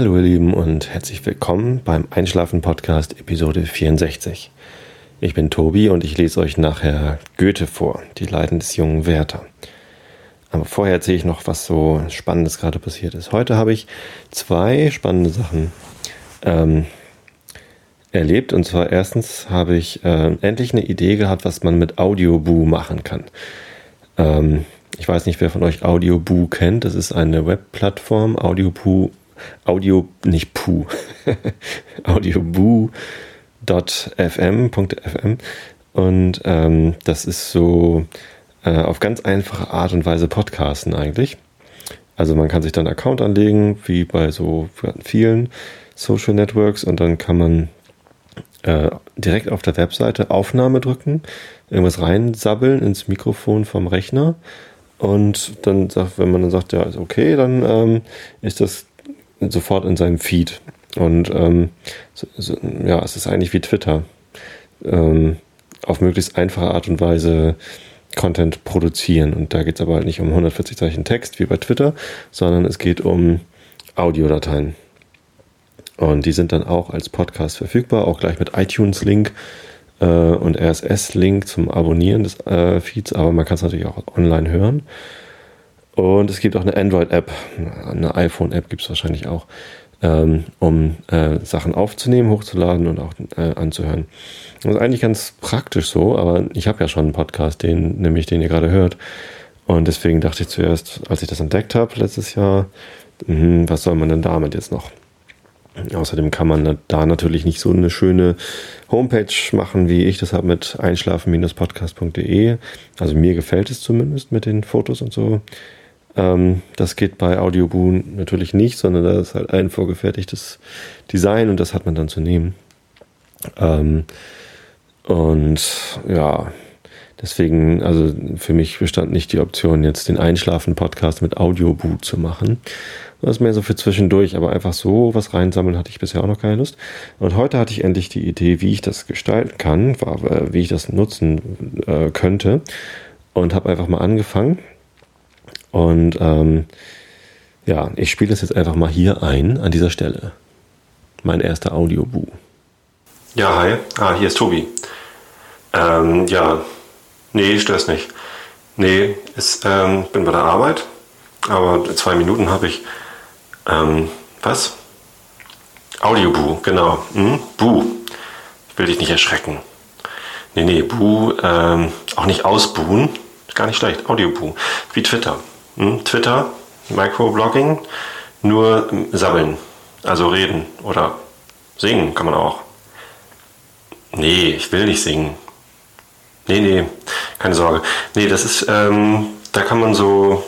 Hallo ihr Lieben und herzlich willkommen beim Einschlafen Podcast Episode 64. Ich bin Tobi und ich lese euch nachher Goethe vor, die Leiden des jungen Werther. Aber vorher erzähle ich noch, was so Spannendes gerade passiert ist. Heute habe ich zwei spannende Sachen ähm, erlebt. Und zwar erstens habe ich äh, endlich eine Idee gehabt, was man mit Audioboo machen kann. Ähm, ich weiß nicht, wer von euch Audioboo kennt. Das ist eine Webplattform. Audioboo, Audio, nicht Poo. Audioboo.fm.fm. Und ähm, das ist so äh, auf ganz einfache Art und Weise Podcasten eigentlich. Also man kann sich dann einen Account anlegen, wie bei so vielen Social Networks, und dann kann man äh, direkt auf der Webseite Aufnahme drücken, irgendwas reinsabbeln ins Mikrofon vom Rechner und dann sagt, wenn man dann sagt, ja, ist okay, dann ähm, ist das sofort in seinem Feed. Und ähm, so, so, ja, es ist eigentlich wie Twitter. Ähm, auf möglichst einfache Art und Weise Content produzieren. Und da geht es aber halt nicht um 140 Zeichen Text wie bei Twitter, sondern es geht um Audiodateien. Und die sind dann auch als Podcast verfügbar, auch gleich mit iTunes-Link äh, und RSS-Link zum Abonnieren des äh, Feeds, aber man kann es natürlich auch online hören. Und es gibt auch eine Android-App, eine iPhone-App gibt es wahrscheinlich auch, ähm, um äh, Sachen aufzunehmen, hochzuladen und auch äh, anzuhören. Das ist eigentlich ganz praktisch so, aber ich habe ja schon einen Podcast, den, nämlich den ihr gerade hört. Und deswegen dachte ich zuerst, als ich das entdeckt habe letztes Jahr, mh, was soll man denn damit jetzt noch? Außerdem kann man da natürlich nicht so eine schöne Homepage machen, wie ich das habe mit einschlafen-podcast.de. Also mir gefällt es zumindest mit den Fotos und so. Ähm, das geht bei Audioboo natürlich nicht, sondern da ist halt ein vorgefertigtes Design und das hat man dann zu nehmen. Ähm, und ja, deswegen, also für mich bestand nicht die Option, jetzt den Einschlafen-Podcast mit Audioboo zu machen. Das ist mehr so für zwischendurch, aber einfach so was reinsammeln hatte ich bisher auch noch keine Lust. Und heute hatte ich endlich die Idee, wie ich das gestalten kann, äh, wie ich das nutzen äh, könnte. Und habe einfach mal angefangen. Und ähm, ja, ich spiele das jetzt einfach mal hier ein, an dieser Stelle. Mein erster Audioboo. Ja, hi. Ah, hier ist Tobi. Ähm, ja, nee, stör's nicht. Nee, ist, ähm, bin bei der Arbeit, aber zwei Minuten habe ich. Ähm, was? Audioboo, genau. Hm? Bu. Ich will dich nicht erschrecken. Nee, nee, Bu, ähm, auch nicht ausbuhen. Gar nicht schlecht. Audioboo. Wie Twitter. Hm? Twitter, Microblogging, nur sammeln. Also reden oder singen kann man auch. Nee, ich will nicht singen. Nee, nee, keine Sorge. Nee, das ist, ähm, da kann man so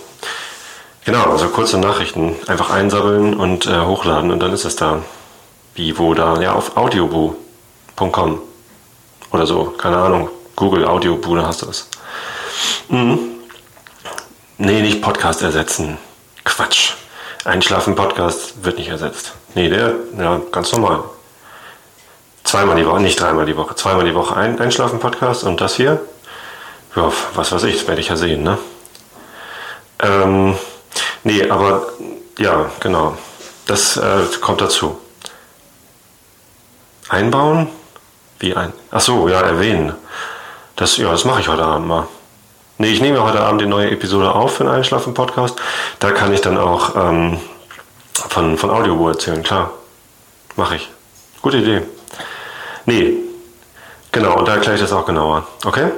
Genau, also kurze Nachrichten einfach einsammeln und äh, hochladen und dann ist es da. Wie, wo, da? Ja, auf audioboo.com oder so, keine Ahnung. Google Audioboo, da hast du es. Mhm. Nee, nicht Podcast ersetzen. Quatsch. Einschlafen-Podcast wird nicht ersetzt. Nee, der, ja, ganz normal. Zweimal die Woche, nicht dreimal die Woche, zweimal die Woche ein, Einschlafen-Podcast und das hier, ja, was weiß ich, das werde ich ja sehen, ne? Ähm, Nee, aber ja, genau. Das äh, kommt dazu. Einbauen? Wie ein? Ach so, ja, erwähnen. Das, ja, das mache ich heute Abend mal. Nee, ich nehme heute Abend die neue Episode auf für den Einschlafen-Podcast. Da kann ich dann auch ähm, von, von Audiobo erzählen, klar. Mache ich. Gute Idee. Nee, genau, und da erkläre ich das auch genauer. Okay?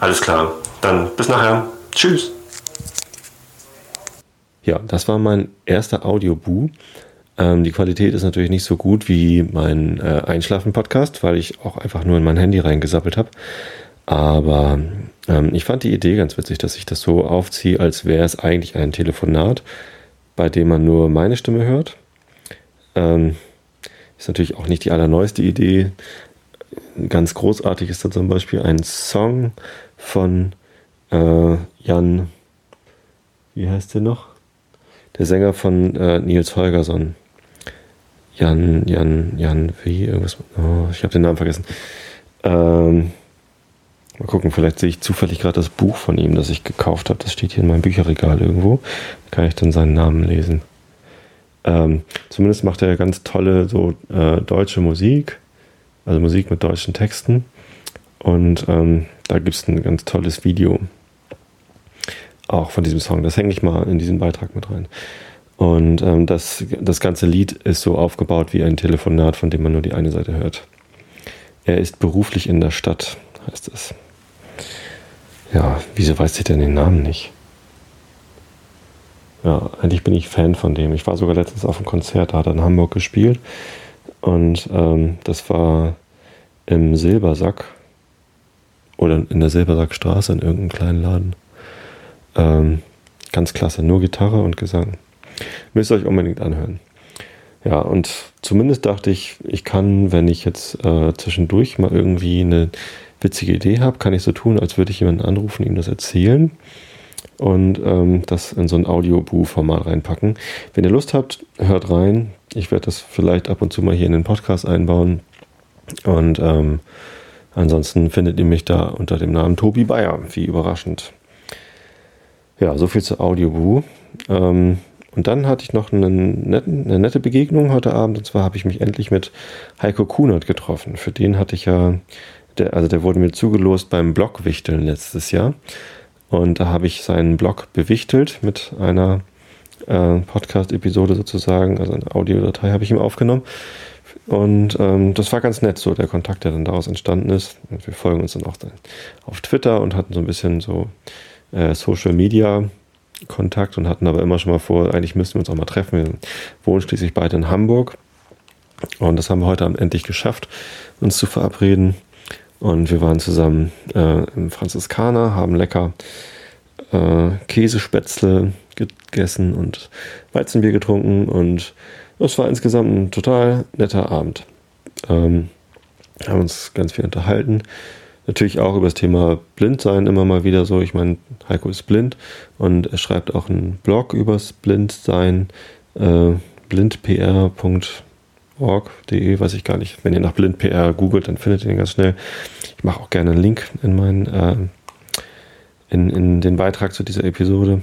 Alles klar. Dann bis nachher. Tschüss. Ja, das war mein erster Audioboo. Ähm, die Qualität ist natürlich nicht so gut wie mein äh, Einschlafen-Podcast, weil ich auch einfach nur in mein Handy reingesappelt habe. Aber ähm, ich fand die Idee ganz witzig, dass ich das so aufziehe, als wäre es eigentlich ein Telefonat, bei dem man nur meine Stimme hört. Ähm, ist natürlich auch nicht die allerneueste Idee. Ganz großartig ist da zum Beispiel ein Song von äh, Jan, wie heißt der noch? der Sänger von äh, Nils Holgersson. Jan, Jan, Jan, wie? Irgendwas. Oh, ich habe den Namen vergessen. Ähm, mal gucken, vielleicht sehe ich zufällig gerade das Buch von ihm, das ich gekauft habe. Das steht hier in meinem Bücherregal irgendwo. Da kann ich dann seinen Namen lesen. Ähm, zumindest macht er ganz tolle so äh, deutsche Musik, also Musik mit deutschen Texten. Und ähm, da gibt es ein ganz tolles Video auch von diesem Song. Das hänge ich mal in diesen Beitrag mit rein. Und ähm, das, das ganze Lied ist so aufgebaut wie ein Telefonat, von dem man nur die eine Seite hört. Er ist beruflich in der Stadt, heißt es. Ja, wieso weiß ich denn den Namen nicht? Ja, eigentlich bin ich Fan von dem. Ich war sogar letztens auf einem Konzert, da hat er in Hamburg gespielt. Und ähm, das war im Silbersack oder in der Silbersackstraße in irgendeinem kleinen Laden. Ähm, ganz klasse, nur Gitarre und Gesang. Müsst ihr euch unbedingt anhören. Ja, und zumindest dachte ich, ich kann, wenn ich jetzt äh, zwischendurch mal irgendwie eine witzige Idee habe, kann ich so tun, als würde ich jemanden anrufen, ihm das erzählen und ähm, das in so ein Audiobuch-Format reinpacken. Wenn ihr Lust habt, hört rein. Ich werde das vielleicht ab und zu mal hier in den Podcast einbauen. Und ähm, ansonsten findet ihr mich da unter dem Namen Tobi Bayer. Wie überraschend. Ja, soviel zu Audioboo. Ähm, und dann hatte ich noch netten, eine nette Begegnung heute Abend. Und zwar habe ich mich endlich mit Heiko Kunert getroffen. Für den hatte ich ja, der, also der wurde mir zugelost beim Blogwichteln letztes Jahr. Und da habe ich seinen Blog bewichtelt mit einer äh, Podcast-Episode sozusagen, also eine Audiodatei habe ich ihm aufgenommen. Und ähm, das war ganz nett, so der Kontakt, der dann daraus entstanden ist. Und wir folgen uns dann auch dann auf Twitter und hatten so ein bisschen so äh, Social Media Kontakt und hatten aber immer schon mal vor, eigentlich müssten wir uns auch mal treffen. Wir wohnen schließlich beide in Hamburg. Und das haben wir heute endlich geschafft, uns zu verabreden. Und wir waren zusammen äh, im Franziskaner, haben lecker äh, Käsespätzle gegessen und Weizenbier getrunken. Und es war insgesamt ein total netter Abend. Ähm, haben uns ganz viel unterhalten natürlich auch über das Thema Blindsein immer mal wieder so. Ich meine, Heiko ist blind und er schreibt auch einen Blog übers Blindsein, äh, blindpr.org.de, weiß ich gar nicht. Wenn ihr nach blindpr googelt, dann findet ihr ihn ganz schnell. Ich mache auch gerne einen Link in meinen, äh, in, in den Beitrag zu dieser Episode.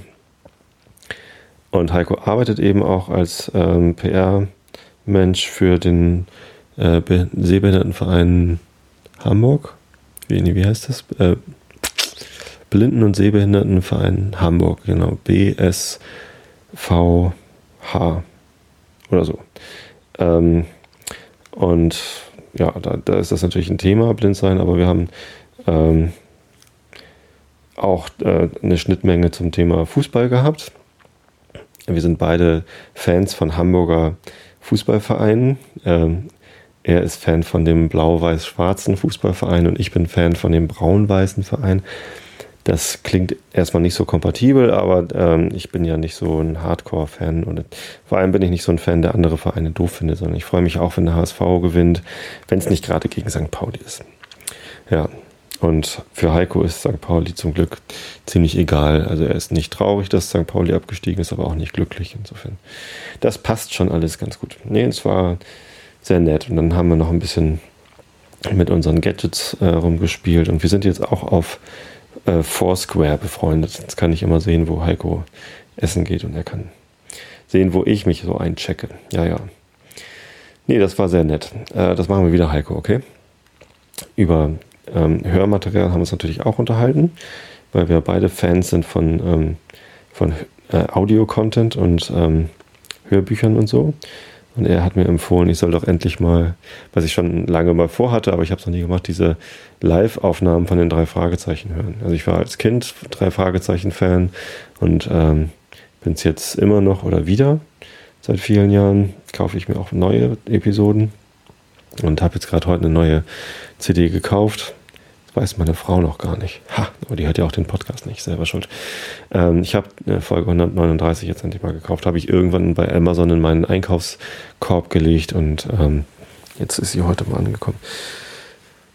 Und Heiko arbeitet eben auch als ähm, PR-Mensch für den äh, Sehbehindertenverein Hamburg wie, wie heißt das? Äh, Blinden- und Sehbehindertenverein Hamburg, genau, BSVH oder so. Ähm, und ja, da, da, ist das natürlich ein Thema, blind sein, aber wir haben ähm, auch äh, eine Schnittmenge zum Thema Fußball gehabt. Wir sind beide Fans von Hamburger Fußballvereinen. Ähm, er ist Fan von dem blau-weiß-schwarzen Fußballverein und ich bin Fan von dem braun-weißen Verein. Das klingt erstmal nicht so kompatibel, aber ähm, ich bin ja nicht so ein Hardcore-Fan und vor allem bin ich nicht so ein Fan, der andere Vereine doof findet, sondern ich freue mich auch, wenn der HSV gewinnt, wenn es nicht gerade gegen St. Pauli ist. Ja, und für Heiko ist St. Pauli zum Glück ziemlich egal. Also er ist nicht traurig, dass St. Pauli abgestiegen ist, aber auch nicht glücklich insofern. Das passt schon alles ganz gut. Nee, es war sehr nett. Und dann haben wir noch ein bisschen mit unseren Gadgets äh, rumgespielt. Und wir sind jetzt auch auf äh, Foursquare befreundet. Jetzt kann ich immer sehen, wo Heiko essen geht und er kann sehen, wo ich mich so einchecke. Ja, ja. Nee, das war sehr nett. Äh, das machen wir wieder, Heiko, okay? Über ähm, Hörmaterial haben wir uns natürlich auch unterhalten, weil wir beide Fans sind von, ähm, von äh, Audio-Content und ähm, Hörbüchern und so. Und er hat mir empfohlen, ich soll doch endlich mal, was ich schon lange mal vorhatte, aber ich habe es noch nie gemacht, diese Live-Aufnahmen von den drei Fragezeichen hören. Also ich war als Kind drei Fragezeichen-Fan und ähm, bin es jetzt immer noch oder wieder. Seit vielen Jahren kaufe ich mir auch neue Episoden und habe jetzt gerade heute eine neue CD gekauft weiß meine Frau noch gar nicht. Ha, aber die hört ja auch den Podcast nicht, selber schuld. Ähm, ich habe eine Folge 139 jetzt endlich mal gekauft, habe ich irgendwann bei Amazon in meinen Einkaufskorb gelegt und ähm, jetzt ist sie heute mal angekommen.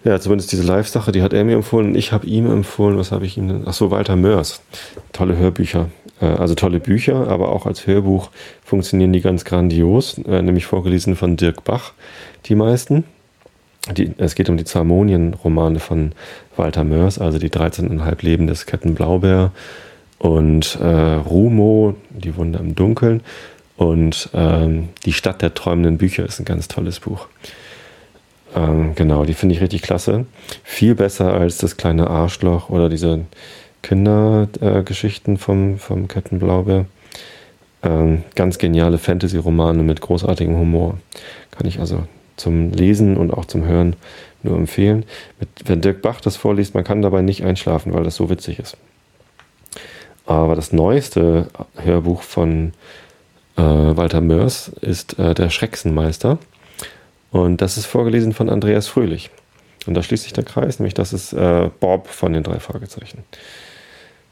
Ja, zumindest diese Live-Sache, die hat er mir empfohlen. Ich habe ihm empfohlen, was habe ich ihm denn? Achso, Walter Mörs. Tolle Hörbücher. Äh, also tolle Bücher, aber auch als Hörbuch funktionieren die ganz grandios. Äh, nämlich vorgelesen von Dirk Bach, die meisten. Die, es geht um die Zarmonien-Romane von Walter Mörs, also die 13,5 Leben des Captain Blaubeer und äh, Rumo, die Wunde im Dunkeln. Und ähm, Die Stadt der träumenden Bücher ist ein ganz tolles Buch. Ähm, genau, die finde ich richtig klasse. Viel besser als das kleine Arschloch oder diese Kindergeschichten äh, vom, vom Captain Blaubeer. Ähm, ganz geniale Fantasy-Romane mit großartigem Humor. Kann ich also zum Lesen und auch zum Hören nur empfehlen. Mit, wenn Dirk Bach das vorliest, man kann dabei nicht einschlafen, weil das so witzig ist. Aber das neueste Hörbuch von äh, Walter Mörs ist äh, Der Schrecksenmeister. Und das ist vorgelesen von Andreas Fröhlich. Und da schließt sich der Kreis, nämlich das ist äh, Bob von den drei Fragezeichen.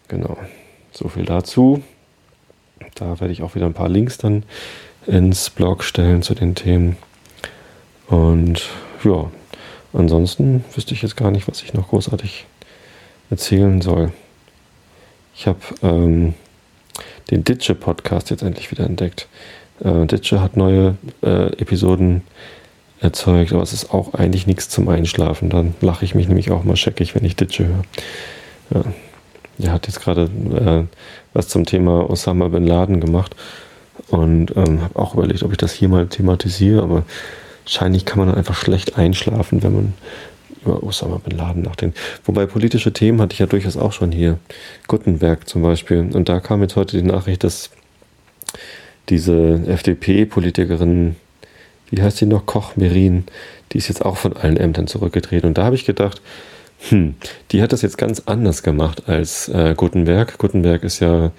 Genau. So viel dazu. Da werde ich auch wieder ein paar Links dann ins Blog stellen zu den Themen. Und ja, ansonsten wüsste ich jetzt gar nicht, was ich noch großartig erzählen soll. Ich habe ähm, den Ditsche-Podcast jetzt endlich wieder entdeckt. Äh, Ditsche hat neue äh, Episoden erzeugt, aber es ist auch eigentlich nichts zum Einschlafen. Dann lache ich mich nämlich auch mal scheckig, wenn ich Ditsche höre. Ja. Er hat jetzt gerade äh, was zum Thema Osama bin Laden gemacht und ähm, habe auch überlegt, ob ich das hier mal thematisiere, aber wahrscheinlich kann man dann einfach schlecht einschlafen, wenn man über Osama bin Laden nachdenkt. Wobei politische Themen hatte ich ja durchaus auch schon hier. Gutenberg zum Beispiel. Und da kam jetzt heute die Nachricht, dass diese FDP-Politikerin, wie heißt sie noch, Koch Merin, die ist jetzt auch von allen Ämtern zurückgetreten. Und da habe ich gedacht, hm, die hat das jetzt ganz anders gemacht als äh, Gutenberg. Gutenberg ist ja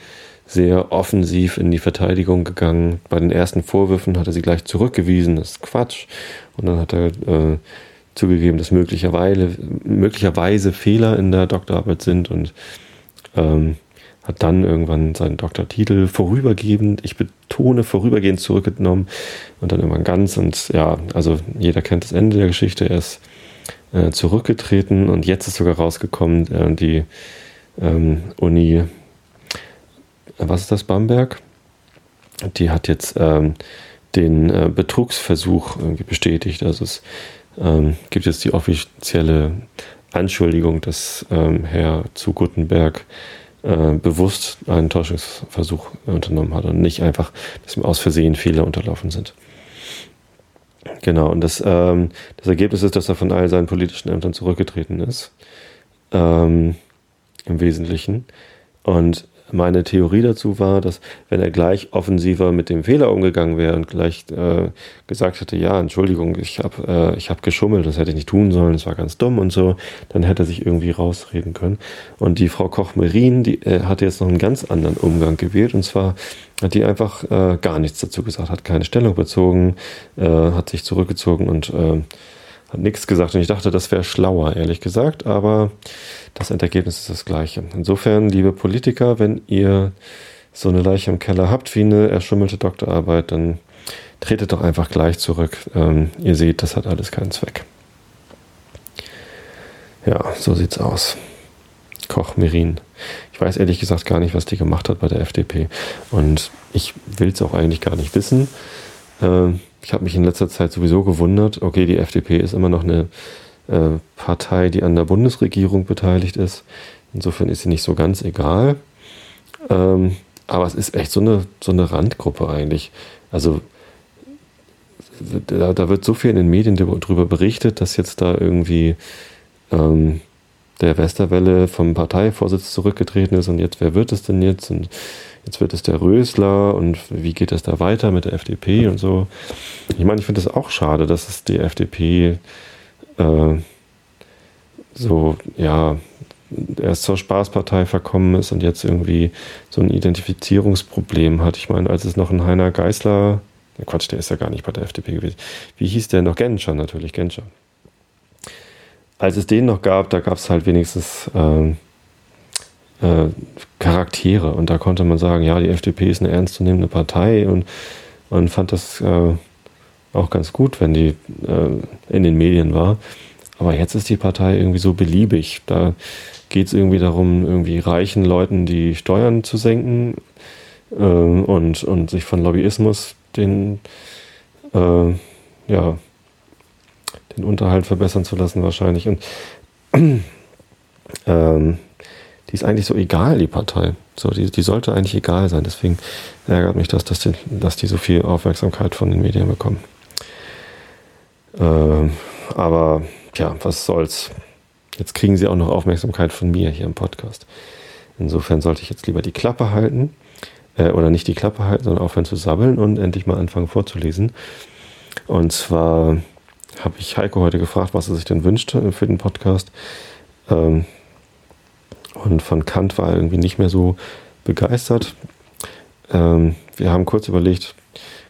sehr offensiv in die Verteidigung gegangen. Bei den ersten Vorwürfen hat er sie gleich zurückgewiesen, das ist Quatsch. Und dann hat er äh, zugegeben, dass möglicherweise, möglicherweise Fehler in der Doktorarbeit sind und ähm, hat dann irgendwann seinen Doktortitel vorübergehend, ich betone vorübergehend zurückgenommen und dann irgendwann ganz und ja, also jeder kennt das Ende der Geschichte, er ist äh, zurückgetreten und jetzt ist sogar rausgekommen, äh, die ähm, Uni, was ist das, Bamberg? Die hat jetzt ähm, den äh, Betrugsversuch bestätigt. Also es ähm, gibt jetzt die offizielle Anschuldigung, dass ähm, Herr zu Gutenberg äh, bewusst einen Täuschungsversuch unternommen hat und nicht einfach, dass ihm aus Versehen Fehler unterlaufen sind. Genau, und das, ähm, das Ergebnis ist, dass er von all seinen politischen Ämtern zurückgetreten ist. Ähm, Im Wesentlichen. Und meine Theorie dazu war, dass wenn er gleich offensiver mit dem Fehler umgegangen wäre und gleich äh, gesagt hätte, ja, Entschuldigung, ich habe äh, ich hab geschummelt, das hätte ich nicht tun sollen, das war ganz dumm und so, dann hätte er sich irgendwie rausreden können. Und die Frau Koch-Merin, die äh, hatte jetzt noch einen ganz anderen Umgang gewählt und zwar hat die einfach äh, gar nichts dazu gesagt, hat keine Stellung bezogen, äh, hat sich zurückgezogen und äh, hat nichts gesagt und ich dachte, das wäre schlauer, ehrlich gesagt, aber das Endergebnis ist das gleiche. Insofern, liebe Politiker, wenn ihr so eine Leiche im Keller habt wie eine erschummelte Doktorarbeit, dann tretet doch einfach gleich zurück. Ähm, ihr seht, das hat alles keinen Zweck. Ja, so sieht's aus. Koch Merin. Ich weiß ehrlich gesagt gar nicht, was die gemacht hat bei der FDP. Und ich will es auch eigentlich gar nicht wissen. Ähm, ich habe mich in letzter Zeit sowieso gewundert, okay, die FDP ist immer noch eine äh, Partei, die an der Bundesregierung beteiligt ist. Insofern ist sie nicht so ganz egal. Ähm, aber es ist echt so eine, so eine Randgruppe eigentlich. Also da, da wird so viel in den Medien darüber berichtet, dass jetzt da irgendwie ähm, der Westerwelle vom Parteivorsitz zurückgetreten ist und jetzt, wer wird es denn jetzt? Und jetzt wird es der Rösler und wie geht es da weiter mit der FDP und so. Ich meine, ich finde das auch schade, dass es die FDP äh, so, ja, erst zur Spaßpartei verkommen ist und jetzt irgendwie so ein Identifizierungsproblem hat. Ich meine, als es noch ein Heiner Geißler, Quatsch, der ist ja gar nicht bei der FDP gewesen. Wie hieß der noch? Genscher natürlich, Genscher. Als es den noch gab, da gab es halt wenigstens äh, äh, Charaktere und da konnte man sagen, ja, die FDP ist eine ernstzunehmende Partei und man fand das äh, auch ganz gut, wenn die äh, in den Medien war. Aber jetzt ist die Partei irgendwie so beliebig. Da geht es irgendwie darum, irgendwie reichen Leuten die Steuern zu senken äh, und, und sich von Lobbyismus den, äh, ja, den Unterhalt verbessern zu lassen wahrscheinlich. Und ähm, die ist eigentlich so egal, die Partei. So, die, die sollte eigentlich egal sein. Deswegen ärgert mich das, dass die, dass die so viel Aufmerksamkeit von den Medien bekommen. Ähm, aber ja, was soll's. Jetzt kriegen sie auch noch Aufmerksamkeit von mir hier im Podcast. Insofern sollte ich jetzt lieber die Klappe halten. Äh, oder nicht die Klappe halten, sondern aufhören zu sabbeln und endlich mal anfangen vorzulesen. Und zwar habe ich Heiko heute gefragt, was er sich denn wünscht für den Podcast. Ähm, und von Kant war er irgendwie nicht mehr so begeistert. Ähm, wir haben kurz überlegt,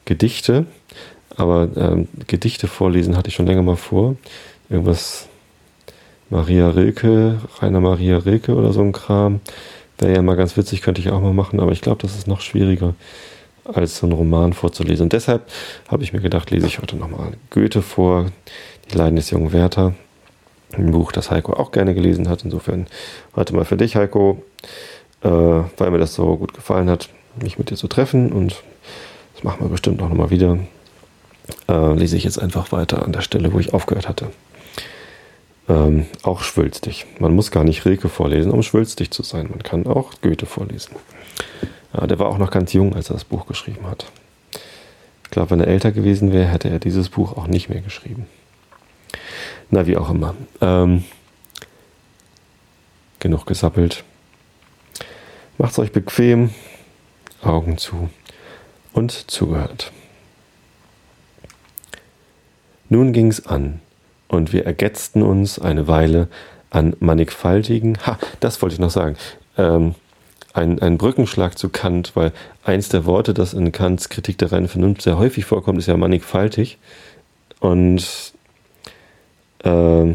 Gedichte, aber ähm, Gedichte vorlesen hatte ich schon länger mal vor. Irgendwas Maria Rilke, Rainer Maria Rilke oder so ein Kram. Wäre ja mal ganz witzig, könnte ich auch mal machen, aber ich glaube, das ist noch schwieriger, als so einen Roman vorzulesen. Und deshalb habe ich mir gedacht, lese ich heute nochmal Goethe vor, Die Leiden des jungen Werther. Ein Buch, das Heiko auch gerne gelesen hat. Insofern heute mal für dich, Heiko, äh, weil mir das so gut gefallen hat, mich mit dir zu treffen. Und das machen wir bestimmt auch nochmal wieder. Äh, lese ich jetzt einfach weiter an der Stelle, wo ich aufgehört hatte. Ähm, auch schwülstig. Man muss gar nicht Rilke vorlesen, um schwülstig zu sein. Man kann auch Goethe vorlesen. Ja, der war auch noch ganz jung, als er das Buch geschrieben hat. Ich glaube, wenn er älter gewesen wäre, hätte er dieses Buch auch nicht mehr geschrieben. Na, wie auch immer. Ähm, genug gesappelt. Macht's euch bequem, Augen zu und zugehört. Nun ging's an und wir ergetzten uns eine Weile an mannigfaltigen, ha, das wollte ich noch sagen, ähm, ein, ein Brückenschlag zu Kant, weil eins der Worte, das in Kants Kritik der reinen Vernunft sehr häufig vorkommt, ist ja mannigfaltig. Und äh,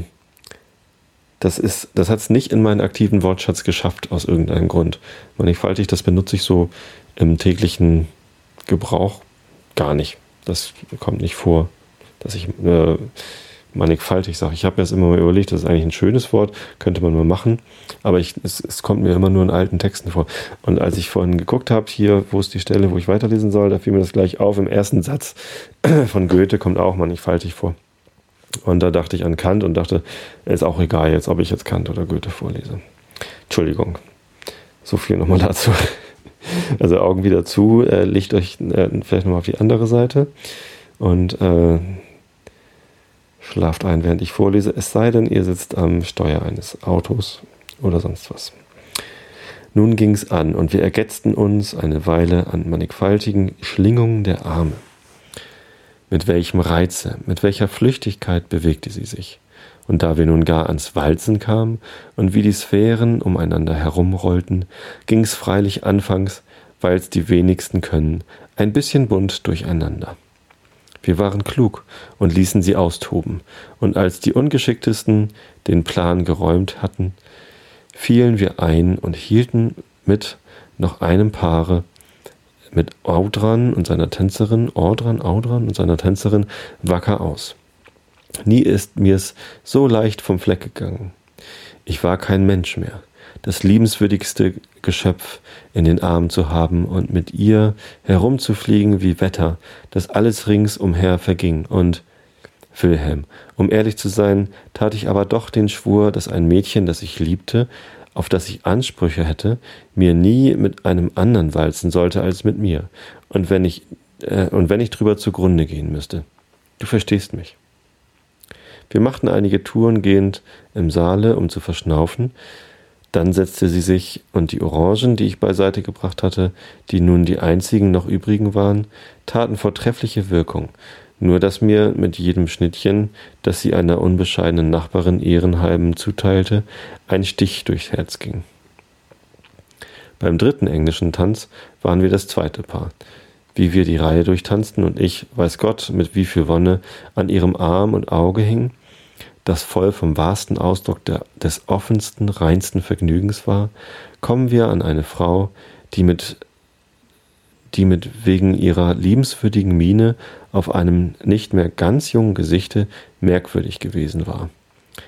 das ist, das hat es nicht in meinen aktiven Wortschatz geschafft, aus irgendeinem Grund. Mannigfaltig, das benutze ich so im täglichen Gebrauch gar nicht. Das kommt nicht vor, dass ich äh, mannigfaltig sage. Ich habe mir das immer mal überlegt, das ist eigentlich ein schönes Wort, könnte man mal machen, aber ich, es, es kommt mir immer nur in alten Texten vor. Und als ich vorhin geguckt habe, hier, wo ist die Stelle, wo ich weiterlesen soll, da fiel mir das gleich auf. Im ersten Satz von Goethe kommt auch mannigfaltig vor. Und da dachte ich an Kant und dachte, ist auch egal jetzt, ob ich jetzt Kant oder Goethe vorlese. Entschuldigung. So viel nochmal dazu. Also Augen wieder zu, äh, legt euch äh, vielleicht nochmal auf die andere Seite und äh, Schlaft ein, während ich vorlese, es sei denn, ihr sitzt am Steuer eines Autos oder sonst was. Nun ging's an und wir ergetzten uns eine Weile an mannigfaltigen Schlingungen der Arme. Mit welchem Reize, mit welcher Flüchtigkeit bewegte sie sich. Und da wir nun gar ans Walzen kamen und wie die Sphären umeinander herumrollten, ging's freilich anfangs, weil's die wenigsten können, ein bisschen bunt durcheinander. Wir waren klug und ließen sie austoben, und als die Ungeschicktesten den Plan geräumt hatten, fielen wir ein und hielten mit noch einem Paare mit Audran und seiner Tänzerin, Ordran, Audran und seiner Tänzerin wacker aus. Nie ist mir's so leicht vom Fleck gegangen. Ich war kein Mensch mehr das liebenswürdigste Geschöpf in den Armen zu haben und mit ihr herumzufliegen wie Wetter, dass alles ringsumher verging. Und Wilhelm, um ehrlich zu sein, tat ich aber doch den Schwur, dass ein Mädchen, das ich liebte, auf das ich Ansprüche hätte, mir nie mit einem anderen walzen sollte als mit mir. Und wenn ich, äh, und wenn ich drüber zugrunde gehen müsste. Du verstehst mich. Wir machten einige Touren gehend im Saale, um zu verschnaufen, dann setzte sie sich, und die Orangen, die ich beiseite gebracht hatte, die nun die einzigen noch übrigen waren, taten vortreffliche Wirkung, nur dass mir mit jedem Schnittchen, das sie einer unbescheidenen Nachbarin ehrenhalben zuteilte, ein Stich durchs Herz ging. Beim dritten englischen Tanz waren wir das zweite Paar. Wie wir die Reihe durchtanzten und ich, weiß Gott, mit wie viel Wonne an ihrem Arm und Auge hing, das voll vom wahrsten Ausdruck der, des offensten, reinsten Vergnügens war, kommen wir an eine Frau, die mit, die mit wegen ihrer liebenswürdigen Miene auf einem nicht mehr ganz jungen Gesichte merkwürdig gewesen war.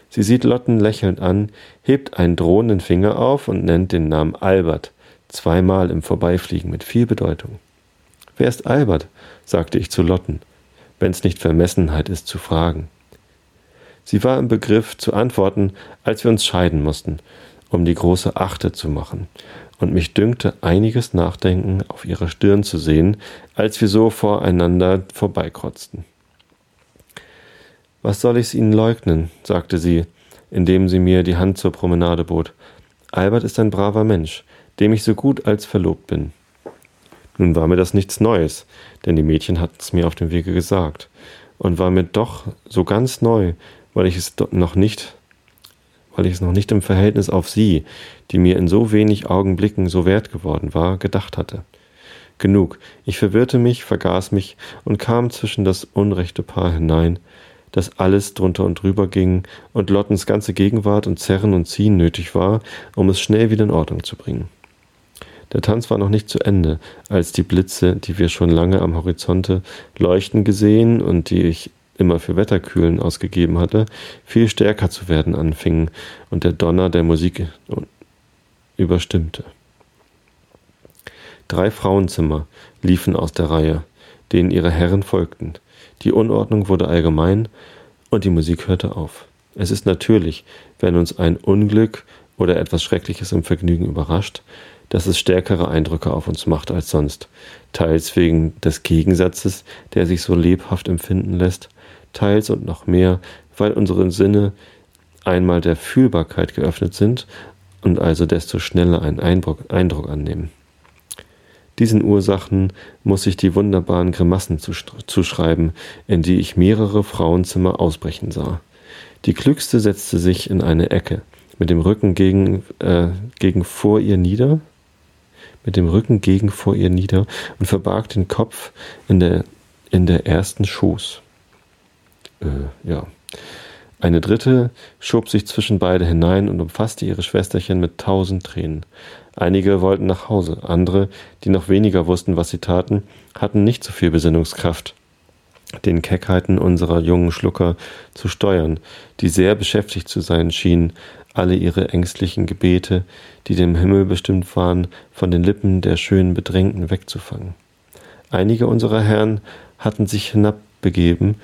Sie sieht Lotten lächelnd an, hebt einen drohenden Finger auf und nennt den Namen Albert, zweimal im Vorbeifliegen mit viel Bedeutung. Wer ist Albert? sagte ich zu Lotten, wenn's nicht Vermessenheit ist zu fragen. Sie war im Begriff zu antworten, als wir uns scheiden mussten um die große Achte zu machen, und mich dünkte einiges Nachdenken auf ihrer Stirn zu sehen, als wir so voreinander vorbeikrotzten. Was soll ich's Ihnen leugnen? sagte sie, indem sie mir die Hand zur Promenade bot. Albert ist ein braver Mensch, dem ich so gut als verlobt bin. Nun war mir das nichts Neues, denn die Mädchen hatten's mir auf dem Wege gesagt, und war mir doch so ganz neu, weil ich es noch nicht weil ich es noch nicht im Verhältnis auf sie, die mir in so wenig Augenblicken so wert geworden war, gedacht hatte. Genug, ich verwirrte mich, vergaß mich und kam zwischen das unrechte Paar hinein, das alles drunter und drüber ging und Lottens ganze Gegenwart und Zerren und Ziehen nötig war, um es schnell wieder in Ordnung zu bringen. Der Tanz war noch nicht zu Ende, als die Blitze, die wir schon lange am Horizonte leuchten gesehen und die ich immer für Wetterkühlen ausgegeben hatte, viel stärker zu werden anfingen und der Donner der Musik überstimmte. Drei Frauenzimmer liefen aus der Reihe, denen ihre Herren folgten. Die Unordnung wurde allgemein und die Musik hörte auf. Es ist natürlich, wenn uns ein Unglück oder etwas Schreckliches im Vergnügen überrascht, dass es stärkere Eindrücke auf uns macht als sonst, teils wegen des Gegensatzes, der sich so lebhaft empfinden lässt, teils und noch mehr, weil unsere Sinne einmal der Fühlbarkeit geöffnet sind und also desto schneller einen Eindruck, Eindruck annehmen. Diesen Ursachen muss ich die wunderbaren Grimassen zuschreiben, in die ich mehrere Frauenzimmer ausbrechen sah. Die klügste setzte sich in eine Ecke, mit dem Rücken gegen, äh, gegen vor ihr nieder, mit dem Rücken gegen vor ihr nieder und verbarg den Kopf in der, in der ersten Schoß äh, ja. Eine dritte schob sich zwischen beide hinein und umfasste ihre Schwesterchen mit tausend Tränen. Einige wollten nach Hause, andere, die noch weniger wussten, was sie taten, hatten nicht so viel Besinnungskraft, den Keckheiten unserer jungen Schlucker zu steuern, die sehr beschäftigt zu sein schienen, alle ihre ängstlichen Gebete, die dem Himmel bestimmt waren, von den Lippen der schönen Bedrängten wegzufangen. Einige unserer Herren hatten sich hinabbegeben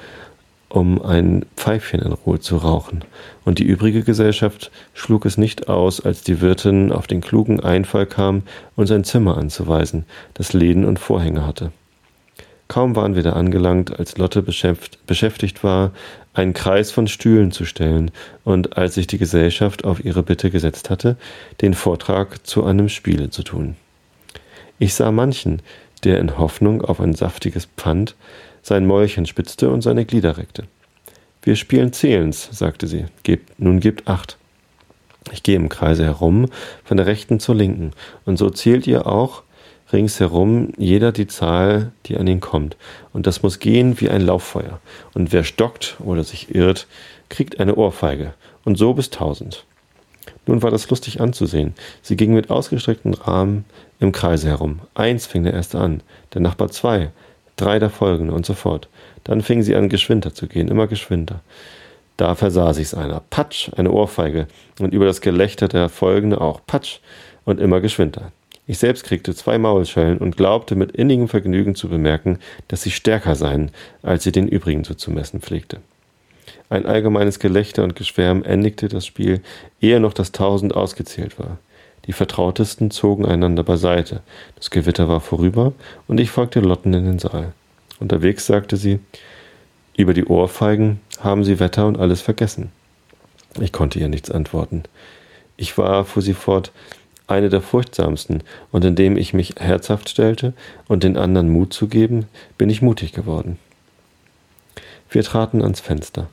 um ein Pfeifchen in Ruhe zu rauchen, und die übrige Gesellschaft schlug es nicht aus, als die Wirtin auf den klugen Einfall kam, uns ein Zimmer anzuweisen, das Läden und Vorhänge hatte. Kaum waren wir da angelangt, als Lotte beschäftigt war, einen Kreis von Stühlen zu stellen und als sich die Gesellschaft auf ihre Bitte gesetzt hatte, den Vortrag zu einem Spiele zu tun. Ich sah manchen, der in Hoffnung auf ein saftiges Pfand sein Mäulchen spitzte und seine Glieder reckte. Wir spielen Zählens, sagte sie. Gebt, nun gebt acht. Ich gehe im Kreise herum, von der rechten zur linken, und so zählt ihr auch ringsherum jeder die Zahl, die an ihn kommt. Und das muss gehen wie ein Lauffeuer. Und wer stockt oder sich irrt, kriegt eine Ohrfeige. Und so bis tausend. Nun war das lustig anzusehen. Sie ging mit ausgestreckten Rahmen im Kreise herum. Eins fing der erste an, der Nachbar zwei, drei der folgenden und so fort. Dann fing sie an, geschwinder zu gehen, immer geschwinder. Da versah sich's einer. Patsch, eine Ohrfeige. Und über das Gelächter der folgende auch. Patsch. Und immer geschwinder. Ich selbst kriegte zwei Maulschellen und glaubte mit innigem Vergnügen zu bemerken, dass sie stärker seien, als sie den übrigen so zu messen pflegte. Ein allgemeines Gelächter und Geschwärm endigte das Spiel, ehe noch das Tausend ausgezählt war. Die Vertrautesten zogen einander beiseite. Das Gewitter war vorüber und ich folgte Lotten in den Saal. Unterwegs sagte sie, über die Ohrfeigen haben sie Wetter und alles vergessen. Ich konnte ihr nichts antworten. Ich war, fuhr sie fort, eine der furchtsamsten, und indem ich mich herzhaft stellte und den anderen Mut zu geben, bin ich mutig geworden. Wir traten ans Fenster.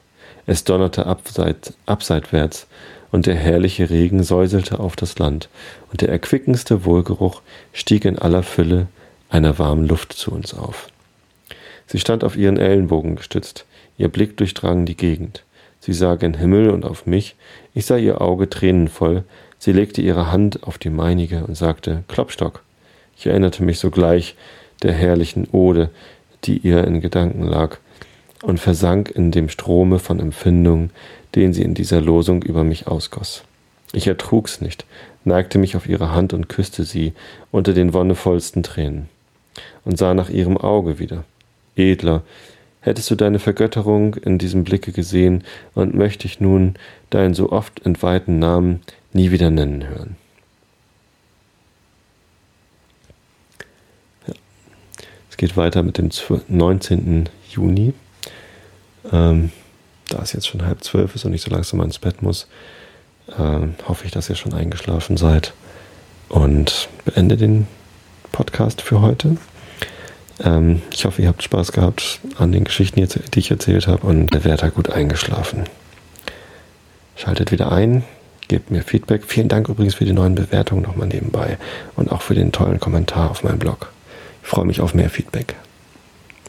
Es donnerte abseit, abseitwärts, und der herrliche Regen säuselte auf das Land, und der erquickendste Wohlgeruch stieg in aller Fülle einer warmen Luft zu uns auf. Sie stand auf ihren Ellenbogen gestützt, ihr Blick durchdrang die Gegend. Sie sah gen Himmel und auf mich, ich sah ihr Auge tränenvoll, sie legte ihre Hand auf die meinige und sagte Klopstock. Ich erinnerte mich sogleich der herrlichen Ode, die ihr in Gedanken lag, und versank in dem Strome von Empfindungen, den sie in dieser Losung über mich ausgoss. Ich ertrug's nicht, neigte mich auf ihre Hand und küsste sie unter den wonnevollsten Tränen und sah nach ihrem Auge wieder. Edler hättest du deine Vergötterung in diesem Blicke gesehen und möchte ich nun deinen so oft entweihten Namen nie wieder nennen hören. Ja. Es geht weiter mit dem 19. Juni. Ähm, da es jetzt schon halb zwölf ist und ich so langsam ins Bett muss, äh, hoffe ich, dass ihr schon eingeschlafen seid und beende den Podcast für heute. Ähm, ich hoffe, ihr habt Spaß gehabt an den Geschichten, die ich erzählt habe und werdet gut eingeschlafen. Schaltet wieder ein, gebt mir Feedback. Vielen Dank übrigens für die neuen Bewertungen nochmal nebenbei und auch für den tollen Kommentar auf meinem Blog. Ich freue mich auf mehr Feedback.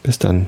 Bis dann.